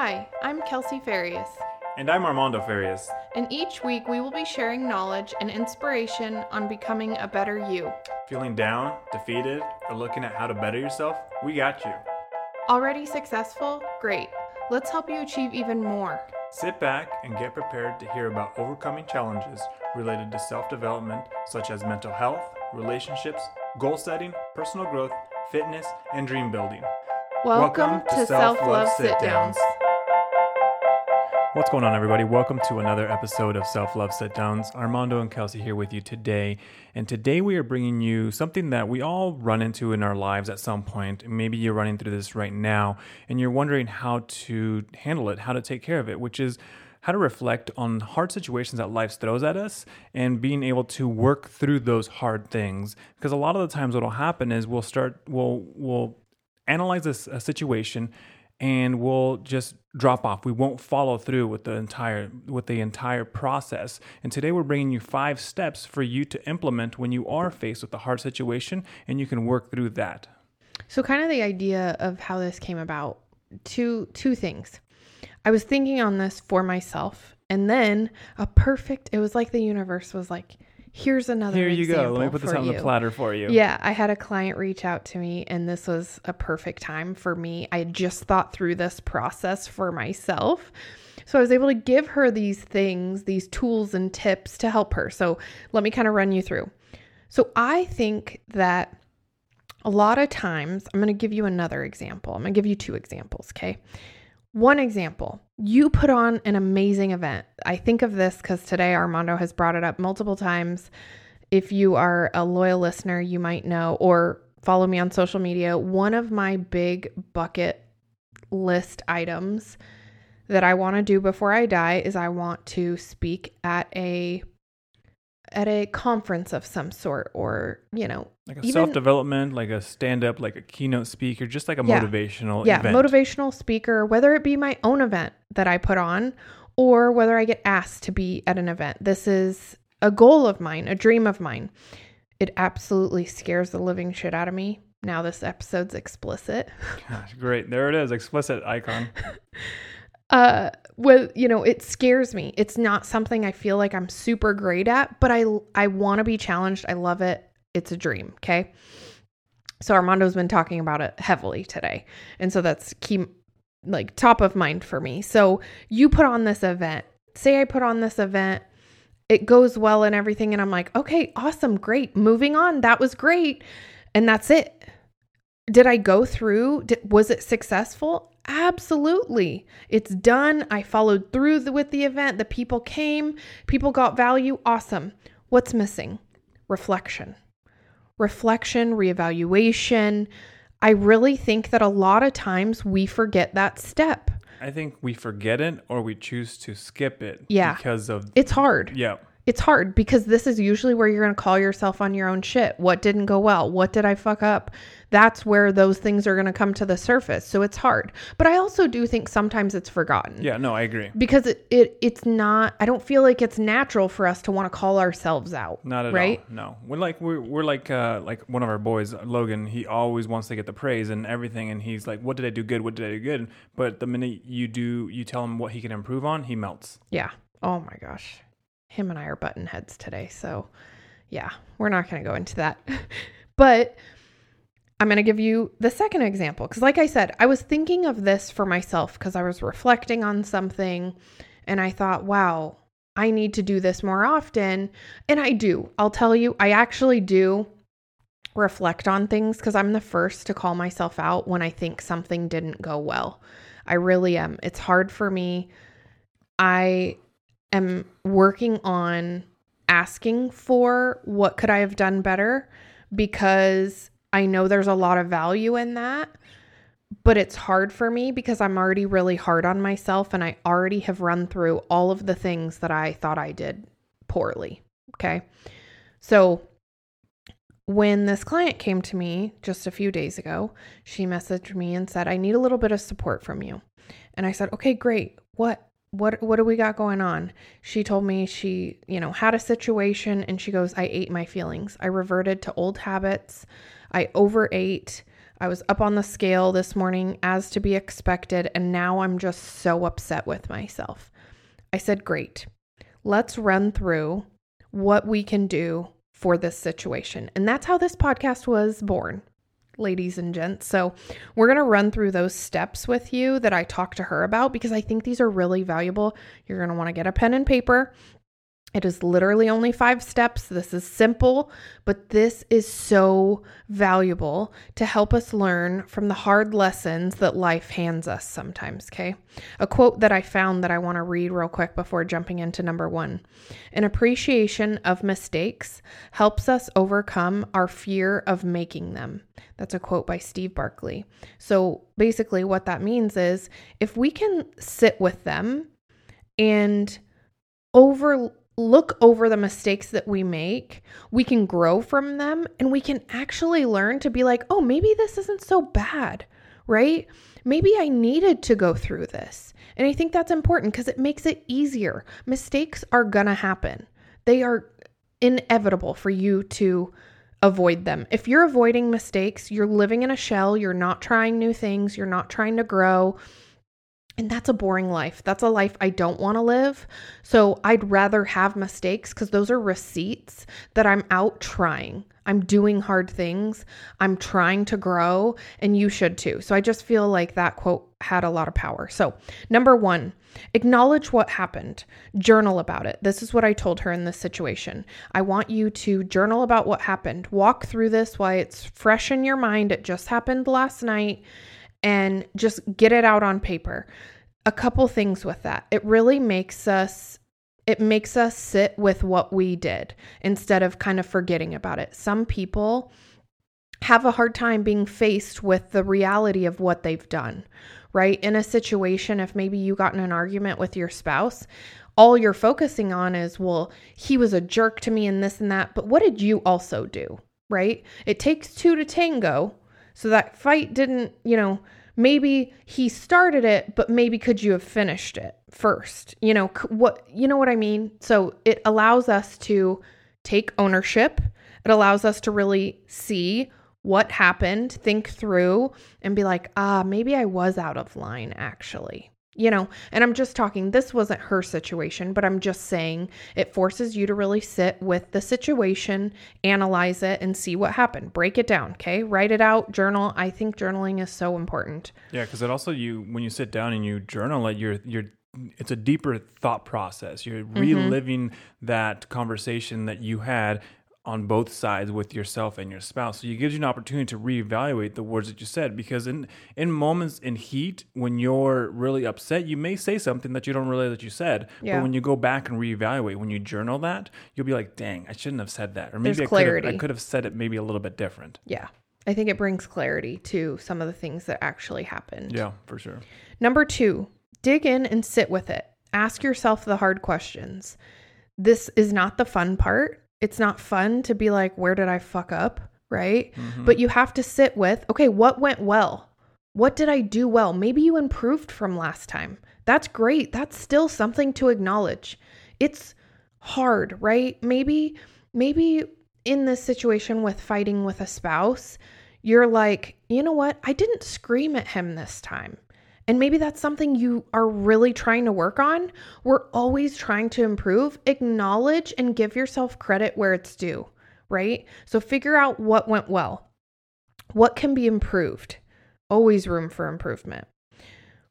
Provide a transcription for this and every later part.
Hi, I'm Kelsey Farias, And I'm Armando Farias. and each week we will be sharing knowledge and inspiration on becoming a better you. Feeling down, defeated, or looking at how to better yourself? We got you. Already successful? Great. Let's help you achieve even more. Sit back and get prepared to hear about overcoming challenges related to self development, such as mental health, relationships, goal setting, personal growth, fitness, and dream building. Welcome, to Self Love Sit Downs. What's going on, everybody? Welcome to another episode of Self Love Sit Downs. Armando and Kelsey here with you today. And today we are bringing you something that we all run into in our lives at some point. Maybe you're running through this right now and you're wondering how to handle it, how to take care of it, which is how to reflect on hard situations that life throws at us and being able to work through those hard things. Because a lot of the times what will happen is we'll start, we'll, we'll analyze this a situation and we'll just drop off. We won't follow through with the entire with the entire process. And today we're bringing you five steps for you to implement when you are faced with a hard situation and you can work through that. So kind of the idea of how this came about, two two things. I was thinking on this for myself and then a perfect it was like the universe was like here's another Here you go. Let me put this on the platter for you. Yeah, I had a client reach out to me, and this was a perfect time for me. I had just thought through this process for myself. So I was able to give her these things, these tools and tips to help her. So let me kind of run you through. So I think that a lot of times, I'm going to give you another example. I'm going to give you two examples, okay? One example, you put on an amazing event. I think of this because today Armando has brought it up multiple times. If you are a loyal listener, you might know or follow me on social media. One of my big bucket list items that I want to do before I die is I want to speak at a at a conference of some sort or, you know, Like a Even- self development, like a stand up, like a keynote speaker, just like a Yeah. motivational yeah, event. motivational speaker, whether it be my own event that I put on or whether I get asked to be at an event. This is a goal of mine, a dream of mine. It absolutely scares the living shit out of me. Now this episode's explicit. Gosh, great. There it is. Explicit icon. Uh well, you know, it scares me. It's not something I feel like I'm super great at, but I I want to be challenged. I love it. It's a dream, okay? So Armando's been talking about it heavily today. And so that's key like top of mind for me. So you put on this event. Say I put on this event. It goes well and everything and I'm like, "Okay, awesome, great. Moving on. That was great." And that's it. Did I go through? Did, was it successful? Absolutely. It's done. I followed through the, with the event. The people came, people got value. Awesome. What's missing? Reflection. Reflection, reevaluation. I really think that a lot of times we forget that step. I think we forget it or we choose to skip it Yeah. because of It's hard. yeah. It's hard because this is usually where you're going to call yourself on your own shit. What didn't go well? What did I fuck up? That's where those things are going to come to the surface. So it's hard. But I also do think sometimes it's forgotten. Yeah, no, I agree. Because it, it it's not I don't feel like it's natural for us to want to call ourselves out. Not at right? all. No, we're like we're, we're like uh, like one of our boys, Logan. He always wants to get the praise and everything, and he's like, "What did I do good? What did I do good?" But the minute you do, you tell him what he can improve on, he melts. Yeah. Oh my gosh. Him and I are button heads today. So, yeah, we're not going to go into that. but I'm going to give you the second example. Because, like I said, I was thinking of this for myself because I was reflecting on something and I thought, wow, I need to do this more often. And I do. I'll tell you, I actually do reflect on things because I'm the first to call myself out when I think something didn't go well. I really am. It's hard for me. I am working on asking for what could I have done better because I know there's a lot of value in that. But it's hard for me because I'm already really hard on myself and I already have run through all of the things that I thought I did poorly. Okay. So when this client came to me just a few days ago, she messaged me and said, I need a little bit of support from you. And I said, Okay, great. What what what do we got going on? She told me she you know had a situation and she goes i ate my feelings. I reverted to old habits. I overate. I was up on the scale this morning as to be expected, and now I'm just so upset with myself. I said, Great, let's run through what we can do for this situation. And that's how this podcast was born, ladies and gents. So, we're going to run through those steps with you that I talked to her about because I think these are really valuable. You're going to want to get a pen and paper. It is literally only five steps. This is simple, but this is so valuable to help us learn from the hard lessons that life hands us sometimes. Okay. A quote that I found that I want to read real quick before jumping into number one An appreciation of mistakes helps us overcome our fear of making them. That's a quote by Steve Barkley. So basically, what that means is if we can sit with them and over look over the mistakes that we make, we can grow from them and we can actually learn to be like, oh, maybe this isn't so bad, right? Maybe I needed to go through this. And I think that's important because it makes it easier. Mistakes are to happen, they are inevitable for you to avoid them. If you're avoiding mistakes, you're living in a shell, you're not trying new things, you're not trying to grow and that's a boring life. That's a life I don't want to live. So I'd rather have mistakes because those are receipts that I'm out trying. I'm doing hard things. I'm trying to grow, and you should too. So I just feel like that quote had a lot of power. So, number one, acknowledge what happened, journal about it. This is what I told her in this situation. I want you to journal about what happened, walk through this while it's fresh in your mind. It just happened last night and just get it out on paper. A couple things with that. It really makes us it makes us sit with what we did instead of kind of forgetting about it. Some people have a hard time being faced with the reality of what they've done, right? In a situation, if maybe you got in an argument with your spouse, all you're focusing on is, well, he was a jerk to me and this and that, but what did you also do, right? It takes two to tango. So that fight didn't, you know, maybe he started it, but maybe could you have finished it first? You know, what you know what I mean? So it allows us to take ownership. It allows us to really see what happened, think through and be like, "Ah, maybe I was out of line actually." You know, and I'm just talking, this wasn't her situation, but I'm just saying it forces you to really sit with the situation, analyze it, and see what happened. Break it down, okay? Write it out, journal. I think journaling is so important. Yeah, because it also you when you sit down and you journal it, you're you're it's a deeper thought process. You're mm-hmm. reliving mm-hmm. that conversation that you had on both sides with yourself and your spouse. So it gives you an opportunity to reevaluate the words that you said because in in moments in heat when you're really upset, you may say something that you don't realize that you said. Yeah. But when you go back and reevaluate, when you journal that, you'll be like, "Dang, I shouldn't have said that." Or maybe I could, have, I could have said it maybe a little bit different. Yeah. I think it brings clarity to some of the things that actually happened. Yeah, for sure. Number 2, dig in and sit with it. Ask yourself the hard questions. This is not the fun part it's not fun to be like, where did I fuck up? Right. Mm-hmm. But you have to sit with, okay, what went well? What did I do well? Maybe you improved from last time. That's great. That's still something to acknowledge. It's hard, right? Maybe, maybe in this situation with fighting with a spouse, you're like, you know what? I didn't scream at him this time. And maybe that's something you are really trying to work on. We're always trying to improve. Acknowledge and give yourself credit where it's due, right? So figure out what went well. What can be improved? Always room for improvement.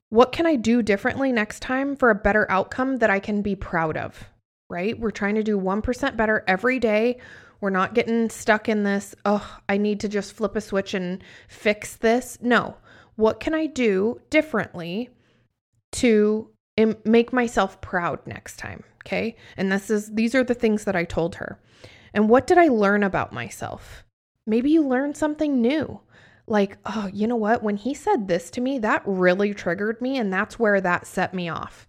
What can I do differently next time for a better outcome that I can be proud of, right? We're trying to do 1% better every day. We're not getting stuck in this, oh, I need to just flip a switch and fix this. No, what can I do differently to Im- make myself proud next time? Okay. And this is, these are the things that I told her. And what did I learn about myself? Maybe you learned something new. Like, oh, you know what? When he said this to me, that really triggered me. And that's where that set me off.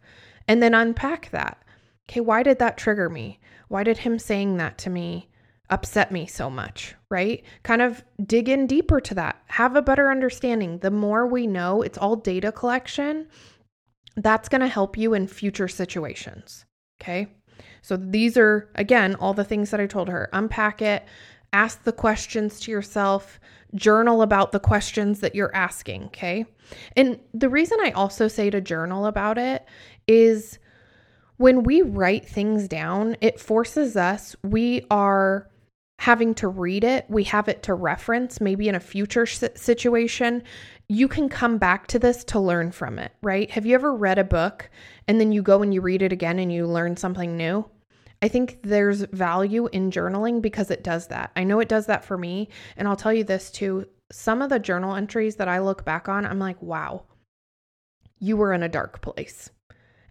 And then unpack that. Okay, why did that trigger me? Why did him saying that to me upset me so much, right? Kind of dig in deeper to that. Have a better understanding. The more we know, it's all data collection. That's going to help you in future situations. Okay. So these are, again, all the things that I told her. Unpack it, ask the questions to yourself, journal about the questions that you're asking, okay? And the reason I also say to journal about it is when we write things down, it forces us, we are having to read it, we have it to reference, maybe in a future situation. You can come back to this to learn from it, right? Have you ever read a book and then you go and you read it again and you learn something new? I think there's value in journaling because it does that. I know it does that for me. And I'll tell you this too some of the journal entries that I look back on, I'm like, wow, you were in a dark place.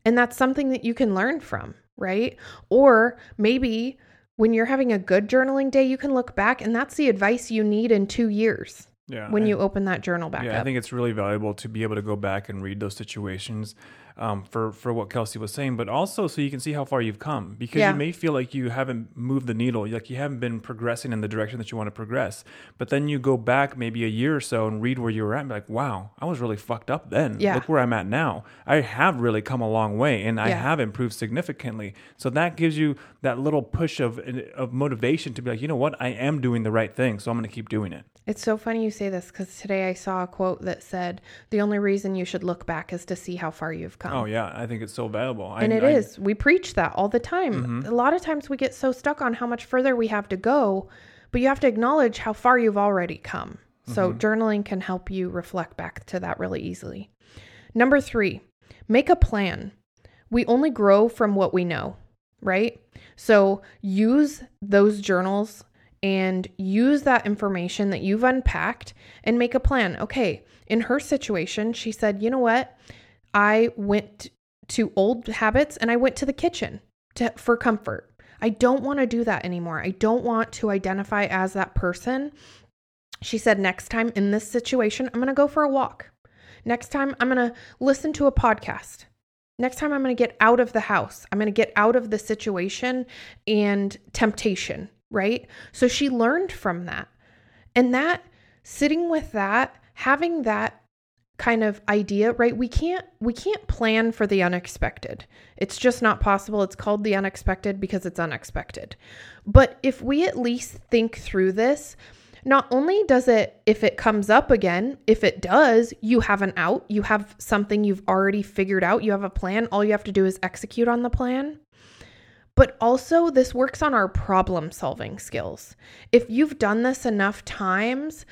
And that's something that you can learn from, right? Or maybe when you're having a good journaling day, you can look back and that's the advice you need in two years. Yeah, when you open that journal back yeah, up. I think it's really valuable to be able to go back and read those situations um, for for what Kelsey was saying, but also so you can see how far you've come because yeah. you may feel like you haven't moved the needle, like you haven't been progressing in the direction that you want to progress. But then you go back maybe a year or so and read where you were at, and be like, wow, I was really fucked up then. Yeah. Look where I'm at now. I have really come a long way, and I yeah. have improved significantly. So that gives you that little push of of motivation to be like, you know what, I am doing the right thing, so I'm going to keep doing it. It's so funny you say this because today I saw a quote that said, "The only reason you should look back is to see how far you've come." Come. Oh yeah, I think it's so valuable. And I, it I, is. We preach that all the time. Mm-hmm. A lot of times we get so stuck on how much further we have to go, but you have to acknowledge how far you've already come. So mm-hmm. journaling can help you reflect back to that really easily. Number 3, make a plan. We only grow from what we know, right? So use those journals and use that information that you've unpacked and make a plan. Okay, in her situation, she said, "You know what? I went to old habits and I went to the kitchen to, for comfort. I don't want to do that anymore. I don't want to identify as that person. She said, next time in this situation, I'm going to go for a walk. Next time, I'm going to listen to a podcast. Next time, I'm going to get out of the house. I'm going to get out of the situation and temptation, right? So she learned from that. And that, sitting with that, having that kind of idea right? We can't we can't plan for the unexpected. It's just not possible. It's called the unexpected because it's unexpected. But if we at least think through this not only does it if it comes up again if it does you have an out. You have something you've already figured out. You have a plan. All you have to do is execute on the plan. But also this works on our problem solving skills. If you've done this enough times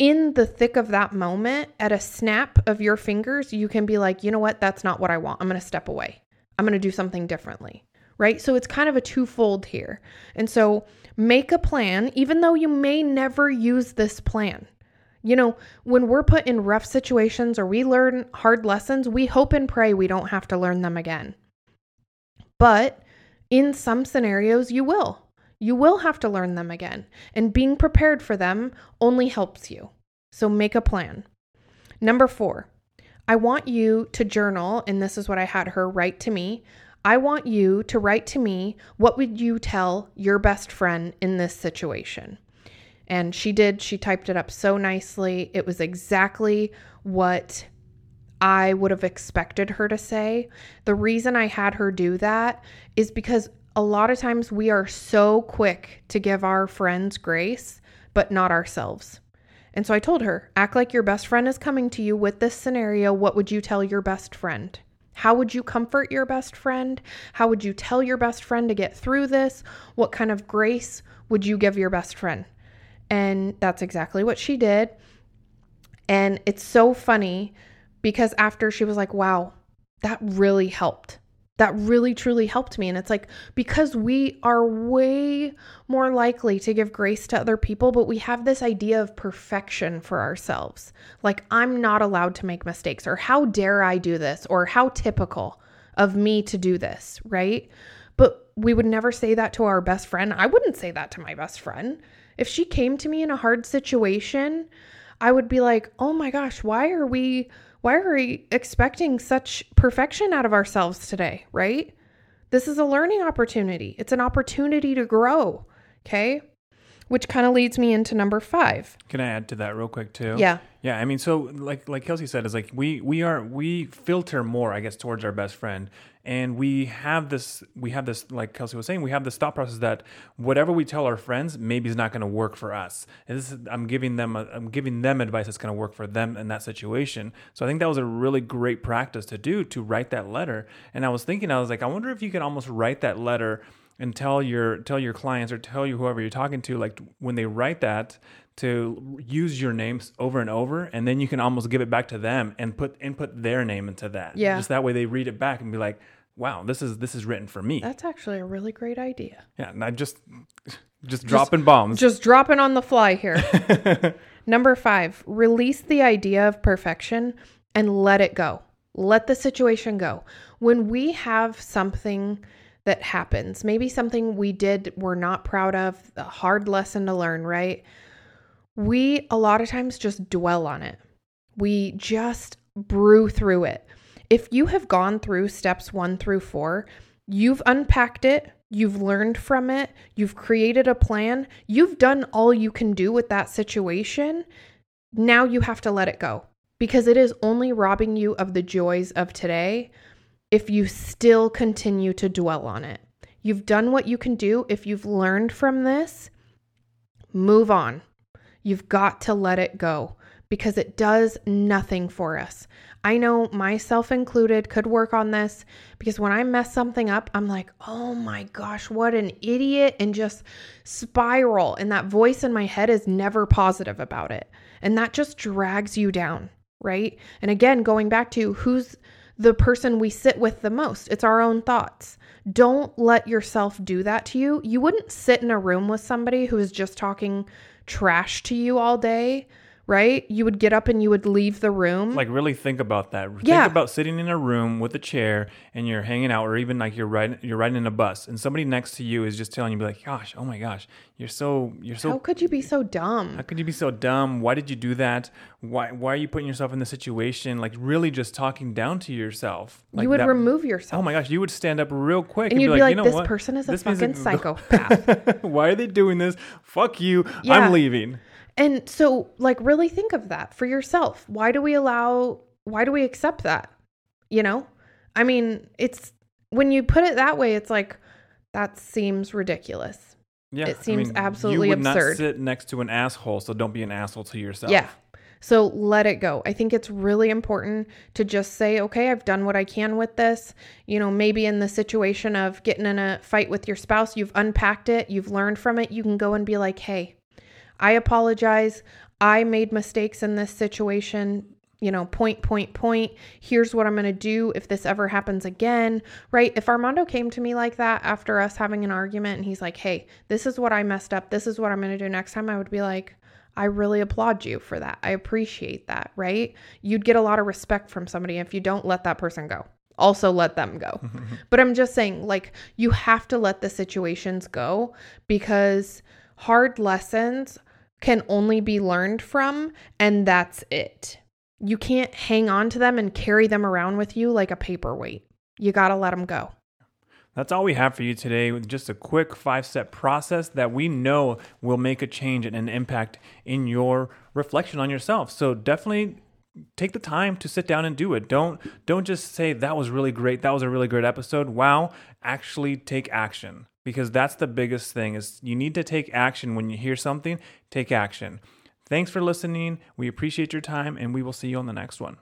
in the thick of that moment, at a snap of your fingers, you can be like, you know what? That's not what I want. I'm going to step away. I'm going to do something differently. Right. So it's kind of a twofold here. And so make a plan, even though you may never use this plan. You know, when we're put in rough situations or we learn hard lessons, we hope and pray we don't have to learn them again. But in some scenarios, you will. You will have to learn them again, and being prepared for them only helps you. So make a plan. Number four, I want you to journal, and this is what I had her write to me. I want you to write to me what would you tell your best friend in this situation? And she did. She typed it up so nicely. It was exactly what I would have expected her to say. The reason I had her do that is because a lot of times we are so quick to give our friends grace, but not ourselves. And so I told her, act like your best friend is coming to you with this scenario. What would you tell your best friend? How would you comfort your best friend? How would you tell your best friend to get through this? What kind of grace would you give your best friend? And that's exactly what she did. And it's so funny because after she was like, wow, that really helped that really truly helped me. And it's like because we are way more likely to give grace to other people, but we have this idea of perfection for ourselves. Like, I'm not allowed to make mistakes, or how dare I do this, or how typical of me to do this, right? But we would never say that to our best friend. I wouldn't say that to my best friend. If she came to me in a hard situation, I would be like, oh my gosh, why are we why are we expecting such perfection out of ourselves today, right? This is a learning opportunity. It's an opportunity to grow, okay? Which kind of leads me into number five. Can I add to that real quick too? Yeah. Yeah, I mean, so like like Kelsey said, is like we we are we filter more, I guess, towards our best friend, and we have this we have this like Kelsey was saying, we have this thought process that whatever we tell our friends maybe is not going to work for us. And this is, I'm giving them a, I'm giving them advice that's going to work for them in that situation. So I think that was a really great practice to do to write that letter. And I was thinking, I was like, I wonder if you could almost write that letter and tell your tell your clients or tell you whoever you're talking to like when they write that to use your names over and over and then you can almost give it back to them and put input their name into that Yeah. just that way they read it back and be like wow this is this is written for me That's actually a really great idea. yeah and i just just dropping bombs Just dropping on the fly here. Number five, release the idea of perfection and let it go. Let the situation go. When we have something that happens, maybe something we did we're not proud of, a hard lesson to learn, right? We a lot of times just dwell on it. We just brew through it. If you have gone through steps one through four, you've unpacked it, you've learned from it, you've created a plan, you've done all you can do with that situation. Now you have to let it go because it is only robbing you of the joys of today if you still continue to dwell on it. You've done what you can do. If you've learned from this, move on. You've got to let it go because it does nothing for us. I know myself included could work on this because when I mess something up, I'm like, oh my gosh, what an idiot, and just spiral. And that voice in my head is never positive about it. And that just drags you down, right? And again, going back to who's the person we sit with the most, it's our own thoughts. Don't let yourself do that to you. You wouldn't sit in a room with somebody who is just talking trash to you all day, right? You would get up and you would leave the room. like really think about that Yeah. think about sitting in a room with a chair and you're hanging out or even like you're riding you're riding in a bus and somebody next to you is just telling you be like gosh oh my gosh you're so you're so How could you be so dumb? How could you be so dumb? Why did you do that? Why why are you putting yourself in this situation? Like really just talking down to yourself. Like you would that- remove yourself. Oh my gosh, you would stand up real quick and and, you'd be be like, like, you know this what? person is a This fucking psychopath. Why are they doing this? Fuck you. Yeah. I'm leaving. And so, like, really think of that for yourself. Why do we allow, why do we accept that? You know? I mean, it's when you put it that way, it's like, that seems ridiculous. Yeah. It I seems mean, absolutely you would absurd. not sit next to an asshole, so don't be an asshole to yourself. Yeah. So let it go. I think it's really important to just say, okay, I've done what I can with this. You know, maybe in the situation of getting in a fight with your spouse, you've unpacked it, you've learned from it. You can go and be like, hey, I apologize. I made mistakes in this situation. You know, point, point, point. Here's what I'm going to do if this ever happens again, right? If Armando came to me like that after us having an argument and he's like, hey, this is what I messed up. This is what I'm going to do next time, I would be like, I really applaud you for that. I appreciate that, right? You'd get a lot of respect from somebody if you don't let that person go. Also, let them go. but I'm just saying, like, you have to let the situations go because hard lessons can only be learned from, and that's it. You can't hang on to them and carry them around with you like a paperweight. You got to let them go. That's all we have for you today with just a quick five step process that we know will make a change and an impact in your reflection on yourself. So definitely take the time to sit down and do it. Don't don't just say that was really great. That was a really great episode. Wow, actually take action because that's the biggest thing is you need to take action when you hear something, take action. Thanks for listening. We appreciate your time and we will see you on the next one.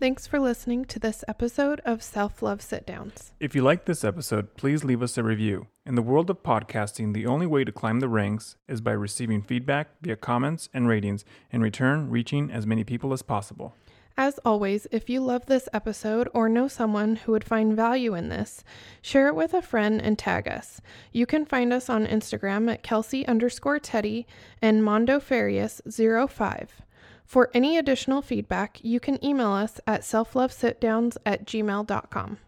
Thanks for listening to this episode of Self Love Sit Downs. If you liked this episode, please leave us a review. In the world of podcasting, the only way to climb the ranks is by receiving feedback via comments and ratings, in return, reaching as many people as possible. As always, if you love this episode or know someone who would find value in this, share it with a friend and tag us. You can find us on Instagram at Kelsey underscore Teddy and Mondo Farias 05. For any additional feedback, you can email us at selflovesitdowns at gmail.com.